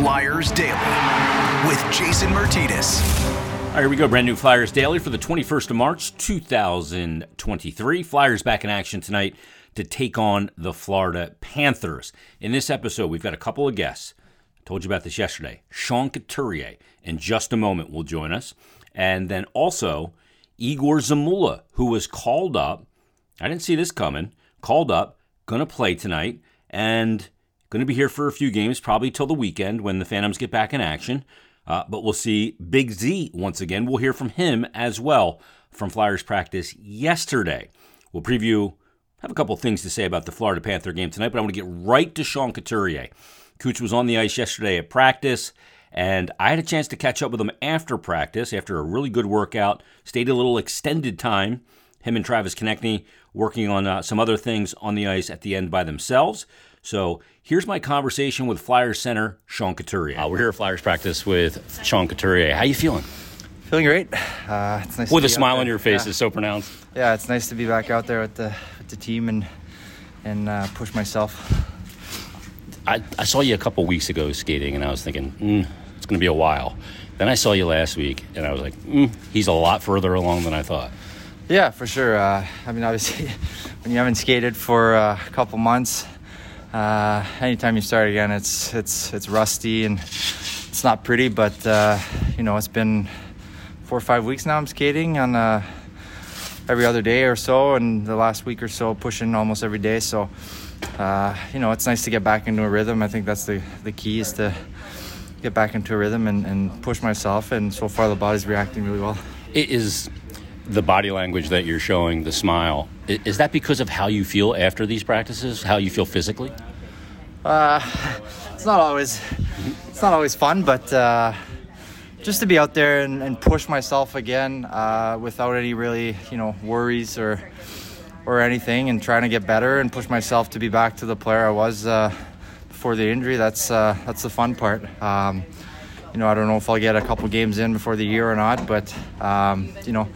Flyers Daily with Jason Myrtetus. All right, here we go. Brand new Flyers Daily for the 21st of March, 2023. Flyers back in action tonight to take on the Florida Panthers. In this episode, we've got a couple of guests. I told you about this yesterday. Sean Couturier, in just a moment, will join us. And then also Egor Zamula, who was called up. I didn't see this coming. Called up, going to play tonight, and going to be here for a few games, probably till the weekend when the Phantoms get back in action. Uh, but we'll see Big Z once again. We'll hear from him as well from Flyers practice yesterday. We'll preview, have a couple things to say about the Florida Panther game tonight, but I want to get right to Sean Couturier. Cooch was on the ice yesterday at practice, and I had a chance to catch up with him after practice, after a really good workout, stayed a little extended time. Him and Travis Konecny working on uh, some other things on the ice at the end by themselves. So here's my conversation with Flyers center Sean Couturier. Uh, we're here at Flyers practice with Sean Couturier. How you feeling? Feeling great. Uh, it's nice with a smile on your face yeah. is so pronounced. Yeah, it's nice to be back out there with the with the team and and uh, push myself. I, I saw you a couple weeks ago skating, and I was thinking, mm, it's going to be a while. Then I saw you last week, and I was like, mm, he's a lot further along than I thought. Yeah, for sure. Uh, I mean, obviously, when you haven't skated for uh, a couple months, uh, anytime you start again, it's it's it's rusty and it's not pretty. But uh, you know, it's been four or five weeks now. I'm skating on uh, every other day or so, and the last week or so, pushing almost every day. So, uh, you know, it's nice to get back into a rhythm. I think that's the the key is to get back into a rhythm and, and push myself. And so far, the body's reacting really well. It is the body language that you're showing, the smile, is that because of how you feel after these practices? How you feel physically? Uh, it's not always it's not always fun, but uh, just to be out there and, and push myself again uh, without any really you know worries or or anything, and trying to get better and push myself to be back to the player I was uh, before the injury. That's uh, that's the fun part. Um, you know, I don't know if I'll get a couple games in before the year or not, but um, you know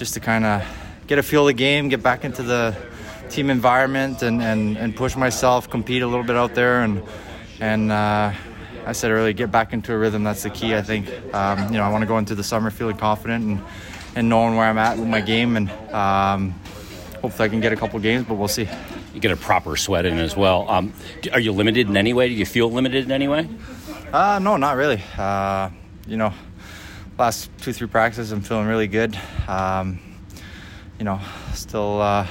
just to kind of get a feel of the game, get back into the team environment, and, and, and push myself, compete a little bit out there, and and uh, I said earlier, get back into a rhythm. That's the key, I think. Um, you know, I want to go into the summer feeling confident and and knowing where I'm at with my game, and um, hopefully I can get a couple games, but we'll see. You get a proper sweat in as well. Um, are you limited in any way? Do you feel limited in any way? Uh, no, not really. Uh, you know, last two three practices I'm feeling really good. Um, you know, still uh,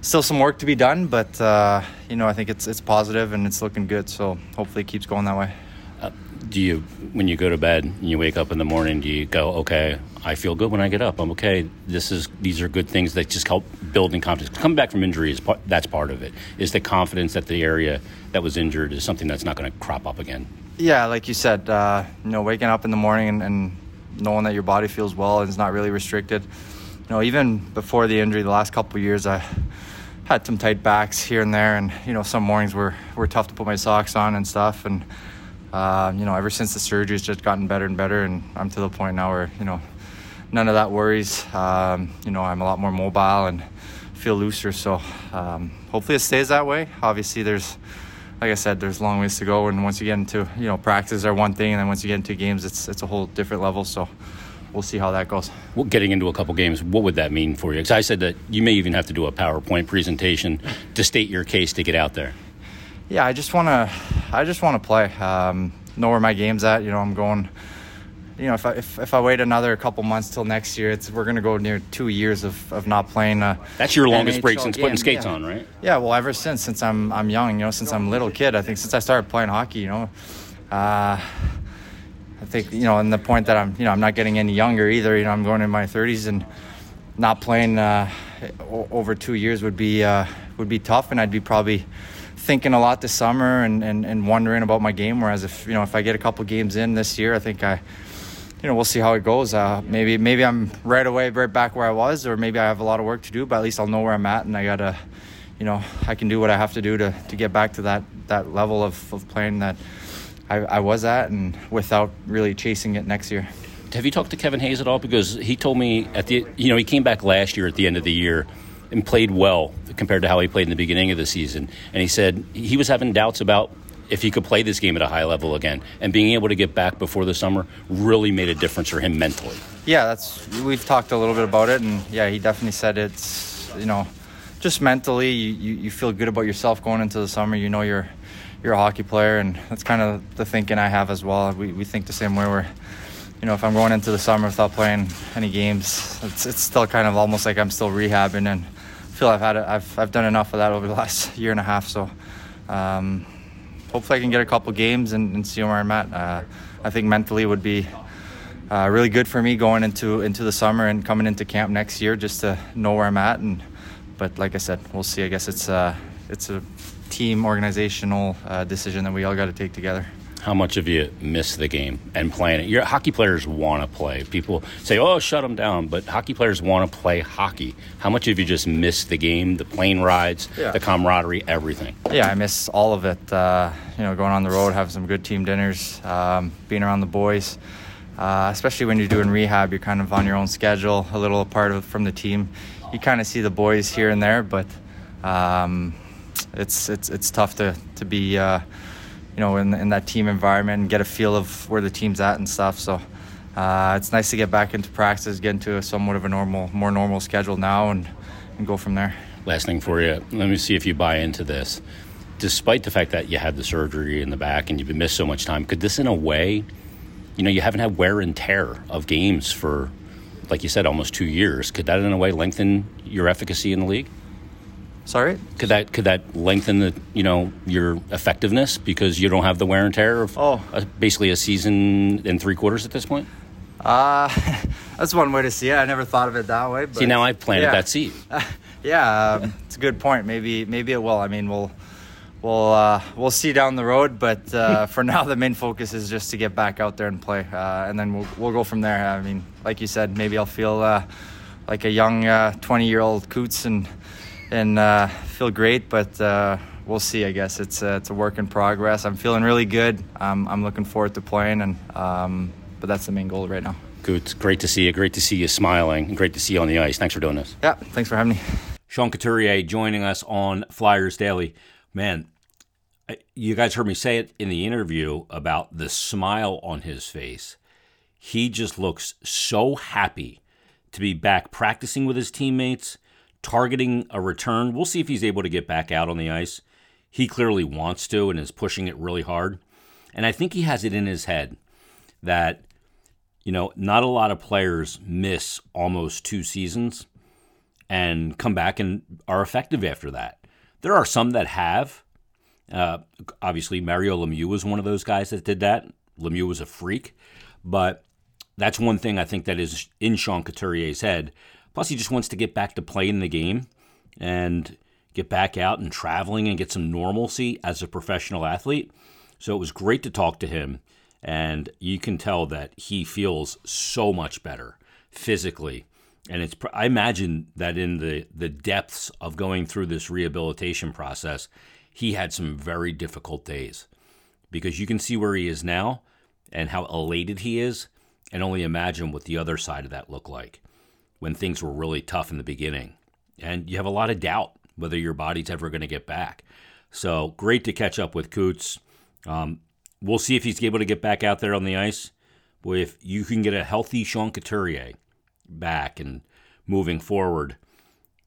still some work to be done, but uh, you know I think it's it's positive and it's looking good. So hopefully it keeps going that way. Uh, do you when you go to bed and you wake up in the morning do you go okay i feel good when i get up i'm okay this is these are good things that just help building confidence coming back from injury is part, that's part of it is the confidence that the area that was injured is something that's not going to crop up again yeah like you said uh, you know waking up in the morning and, and knowing that your body feels well and is not really restricted. You know, even before the injury, the last couple years, I had some tight backs here and there, and you know, some mornings were were tough to put my socks on and stuff. And uh, you know, ever since the surgery, it's just gotten better and better, and I'm to the point now where you know, none of that worries. Um, you know, I'm a lot more mobile and feel looser. So um, hopefully, it stays that way. Obviously, there's like I said, there's long ways to go. And once you get into, you know, practice are one thing, and then once you get into games, it's it's a whole different level. So we'll see how that goes. Well, getting into a couple games, what would that mean for you? Because I said that you may even have to do a PowerPoint presentation to state your case to get out there. Yeah, I just want to, I just want to play. Um, know where my game's at. You know, I'm going you know, if I, if, if I wait another couple months till next year, it's we're going to go near two years of, of not playing. Uh, That's your longest NHL break since game. putting skates yeah. on, right? Yeah, well, ever since since I'm I'm young, you know, since I'm a little kid, I think since I started playing hockey, you know, uh, I think you know, and the point that I'm you know I'm not getting any younger either. You know, I'm going in my 30s and not playing uh, over two years would be uh, would be tough, and I'd be probably thinking a lot this summer and, and, and wondering about my game. Whereas if you know if I get a couple games in this year, I think I you know, we'll see how it goes. Uh, maybe maybe I'm right away right back where I was, or maybe I have a lot of work to do. But at least I'll know where I'm at, and I gotta, you know, I can do what I have to do to, to get back to that that level of, of playing that I, I was at, and without really chasing it next year. Have you talked to Kevin Hayes at all? Because he told me at the you know he came back last year at the end of the year and played well compared to how he played in the beginning of the season, and he said he was having doubts about if he could play this game at a high level again, and being able to get back before the summer really made a difference for him mentally. Yeah, that's we've talked a little bit about it, and yeah, he definitely said it's you know just mentally you, you, feel good about yourself going into the summer. You know you're you're a hockey player, and that's kind of the thinking I have as well. We we think the same way. We're you know if I'm going into the summer without playing any games, it's it's still kind of almost like I'm still rehabbing, and I feel I've had it, I've I've done enough of that over the last year and a half. So. Um, hopefully I can get a couple games and, and see where I'm at. Uh, I think mentally would be uh, really good for me going into into the summer and coming into camp next year just to know where I'm at. And but like I said, we'll see. I guess it's uh, it's a team organizational uh, decision that we all got to take together. How much of you miss the game and playing it? Your hockey players want to play. People say, "Oh, shut them down," but hockey players want to play hockey. How much of you just miss the game, the plane rides, yeah. the camaraderie, everything? Yeah, I miss all of it. Uh, you know, going on the road, having some good team dinners, um, being around the boys. Uh, especially when you're doing rehab, you're kind of on your own schedule, a little apart of, from the team. You kind of see the boys here and there, but um, it's it's it's tough to to be. Uh, you know, in, in that team environment and get a feel of where the team's at and stuff. So uh, it's nice to get back into practice, get into a somewhat of a normal, more normal schedule now, and, and go from there. Last thing for you, let me see if you buy into this. Despite the fact that you had the surgery in the back and you've been missed so much time, could this, in a way, you know, you haven't had wear and tear of games for, like you said, almost two years. Could that, in a way, lengthen your efficacy in the league? Sorry. Could that could that lengthen the you know your effectiveness because you don't have the wear and tear of oh. a, basically a season in three quarters at this point? Uh, that's one way to see it. I never thought of it that way. But see, now I've planted yeah. that seed. Uh, yeah, um, it's a good point. Maybe maybe it will. I mean, we'll we'll uh, we'll see down the road. But uh, for now, the main focus is just to get back out there and play, uh, and then we'll we'll go from there. I mean, like you said, maybe I'll feel uh, like a young twenty year old Coots and and uh, feel great. But uh, we'll see. I guess it's uh, it's a work in progress. I'm feeling really good. Um, I'm looking forward to playing, and um, but that's the main goal right now. Good. Great to see you. Great to see you smiling. Great to see you on the ice. Thanks for doing this. Yeah. Thanks for having me. Sean Couturier joining us on Flyers Daily. Man, you guys heard me say it in the interview about the smile on his face. He just looks so happy to be back practicing with his teammates targeting a return. We'll see if he's able to get back out on the ice. He clearly wants to and is pushing it really hard. And I think he has it in his head that, you know, not a lot of players miss almost two seasons and come back and are effective after that. There are some that have. Uh, obviously, Mario Lemieux was one of those guys that did that. Lemieux was a freak. But that's one thing I think that is in Sean Couturier's head Plus, he just wants to get back to playing the game and get back out and traveling and get some normalcy as a professional athlete. So it was great to talk to him. And you can tell that he feels so much better physically. And it's I imagine that in the, the depths of going through this rehabilitation process, he had some very difficult days because you can see where he is now and how elated he is, and only imagine what the other side of that looked like when things were really tough in the beginning. And you have a lot of doubt whether your body's ever going to get back. So great to catch up with Coots. Um, we'll see if he's able to get back out there on the ice. But if you can get a healthy Sean Couturier back and moving forward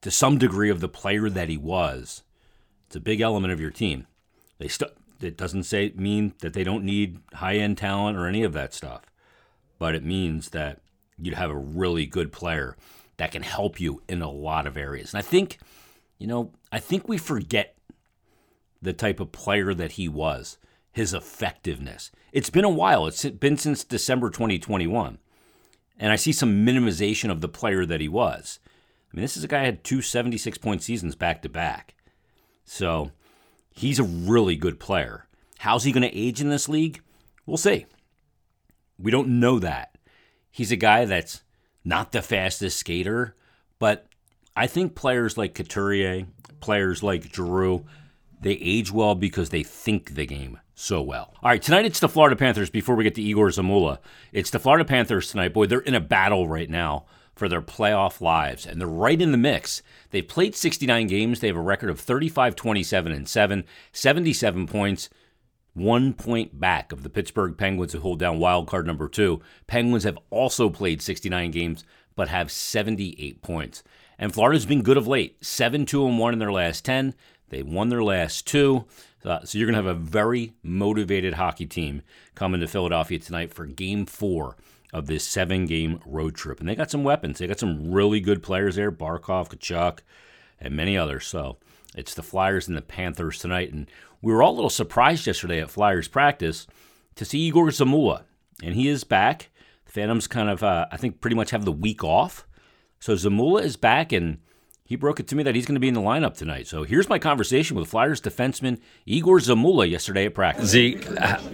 to some degree of the player that he was, it's a big element of your team. They st- it doesn't say mean that they don't need high end talent or any of that stuff, but it means that you'd have a really good player that can help you in a lot of areas. And I think, you know, I think we forget the type of player that he was, his effectiveness. It's been a while. It's been since December 2021. And I see some minimization of the player that he was. I mean, this is a guy who had two 76 point seasons back to back. So he's a really good player. How's he going to age in this league? We'll see. We don't know that. He's a guy that's not the fastest skater, but I think players like Couturier, players like Giroux, they age well because they think the game so well. All right, tonight it's the Florida Panthers before we get to Egor Zamula. It's the Florida Panthers tonight. Boy, they're in a battle right now for their playoff lives, and they're right in the mix. They've played 69 games. They have a record of 35, 27, and 7, 77 points. One point back of the Pittsburgh Penguins who hold down wild card number two. Penguins have also played 69 games but have 78 points. And Florida's been good of late 7 2 and 1 in their last 10. They won their last two. Uh, so you're going to have a very motivated hockey team coming to Philadelphia tonight for game four of this seven game road trip. And they got some weapons. They got some really good players there Barkov, Tkachuk, and many others. So it's the Flyers and the Panthers tonight. And we were all a little surprised yesterday at Flyers practice to see Egor Zamula. And he is back. The Phantoms kind of, uh, I think, pretty much have the week off. So Zamula is back, and he broke it to me that he's going to be in the lineup tonight. So here's my conversation with Flyers defenseman Egor Zamula yesterday at practice. Z,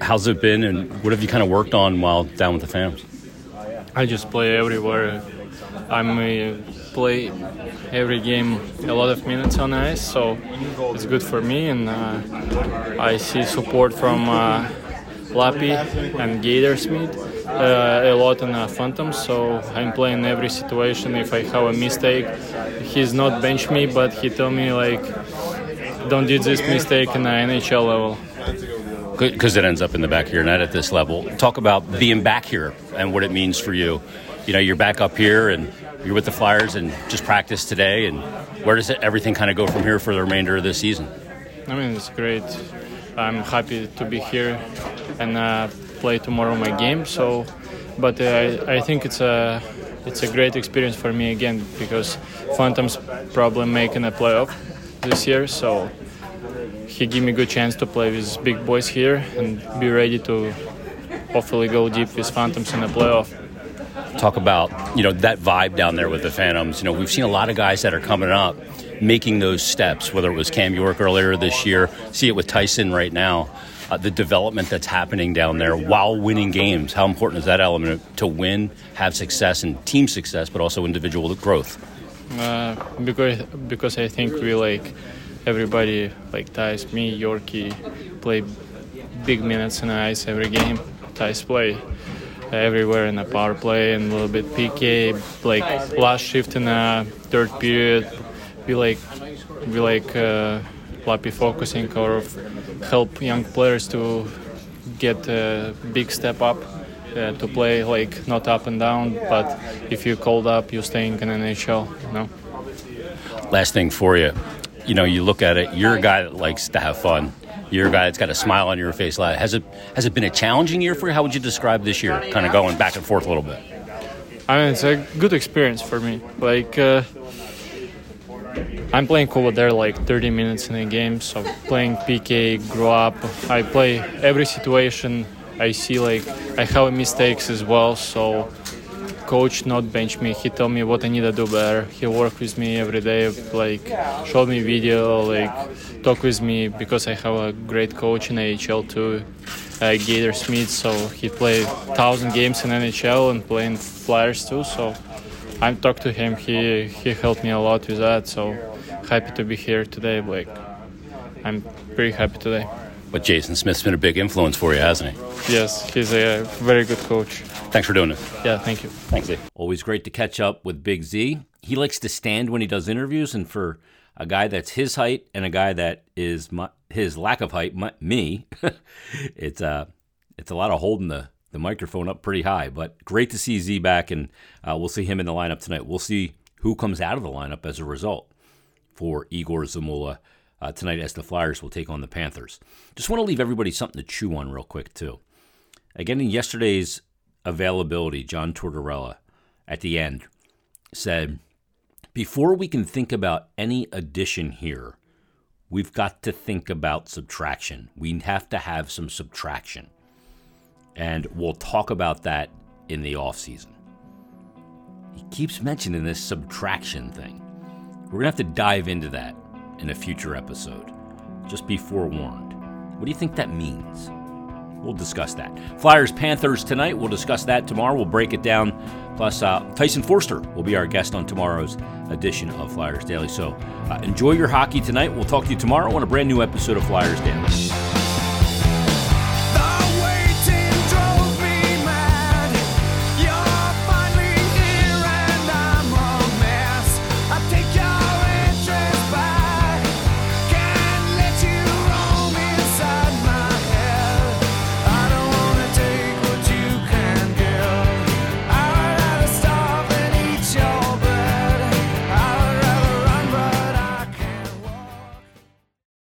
how's it been, and what have you kind of worked on while down with the Phantoms? I just play everywhere. I'm uh, play every game a lot of minutes on ice, so it's good for me, and uh, I see support from uh, and Gator Smith uh, a lot in uh, Phantom, so I'm playing every situation. If I have a mistake, he's not bench me, but he told me like, don't do this mistake in the NHL level. Because it ends up in the back of your net at this level. Talk about being back here and what it means for you. You know, you're back up here and you're with the Flyers and just practice today. And where does it, everything kind of go from here for the remainder of this season? I mean, it's great. I'm happy to be here and uh, play tomorrow my game. So, but uh, I think it's a it's a great experience for me again because Phantoms probably making a playoff this year. So he give me a good chance to play with big boys here and be ready to hopefully go deep with Phantoms in the playoff. Talk about you know that vibe down there with the Phantoms. You know we've seen a lot of guys that are coming up making those steps. Whether it was Cam York earlier this year, see it with Tyson right now uh, the development that's happening down there while winning games. How important is that element to win, have success, and team success, but also individual growth? Uh, because because I think we like everybody like Ties, me, Yorkie, play big minutes in the ice every game. Ties play everywhere in the power play and a little bit PK. Like last shift in the third period, we like we like. Uh, Lappy focusing or help young players to get a big step up uh, to play like not up and down, but if you called up, you're staying in NHL. You know. Last thing for you, you know, you look at it. You're a guy that likes to have fun. You're a guy that's got a smile on your face. a lot. Has it has it been a challenging year for you? How would you describe this year? Kind of going back and forth a little bit. I mean, it's a good experience for me. Like. Uh, I'm playing over there like 30 minutes in a game, so playing PK, grow up. I play every situation. I see like I have mistakes as well, so coach not bench me. He tell me what I need to do better. He work with me every day, like show me video, like talk with me because I have a great coach in AHL too, uh, Gator Smith. So he played thousand games in NHL and playing Flyers too. So I talked to him. He he helped me a lot with that. So happy to be here today, Blake. I'm pretty happy today. But Jason Smith's been a big influence for you, hasn't he? Yes, he's a very good coach. Thanks for doing it. Yeah, thank you. Thanks, Z. Always great to catch up with Big Z. He likes to stand when he does interviews, and for a guy that's his height and a guy that is my, his lack of height, my, me, it's uh, it's a lot of holding the the microphone up pretty high. But great to see Z back, and uh, we'll see him in the lineup tonight. We'll see who comes out of the lineup as a result for Egor Zamula uh, tonight as the Flyers will take on the Panthers. Just want to leave everybody something to chew on real quick, too. Again, in yesterday's availability, John Tortorella at the end said, Before we can think about any addition here, we've got to think about subtraction. We have to have some subtraction. And we'll talk about that in the offseason. He keeps mentioning this subtraction thing. We're going to have to dive into that in a future episode. Just be forewarned. What do you think that means? We'll discuss that. Flyers Panthers tonight. We'll discuss that tomorrow. We'll break it down. Plus, uh, Tyson Foerster will be our guest on tomorrow's edition of Flyers Daily. So uh, enjoy your hockey tonight. We'll talk to you tomorrow on a brand new episode of Flyers Daily.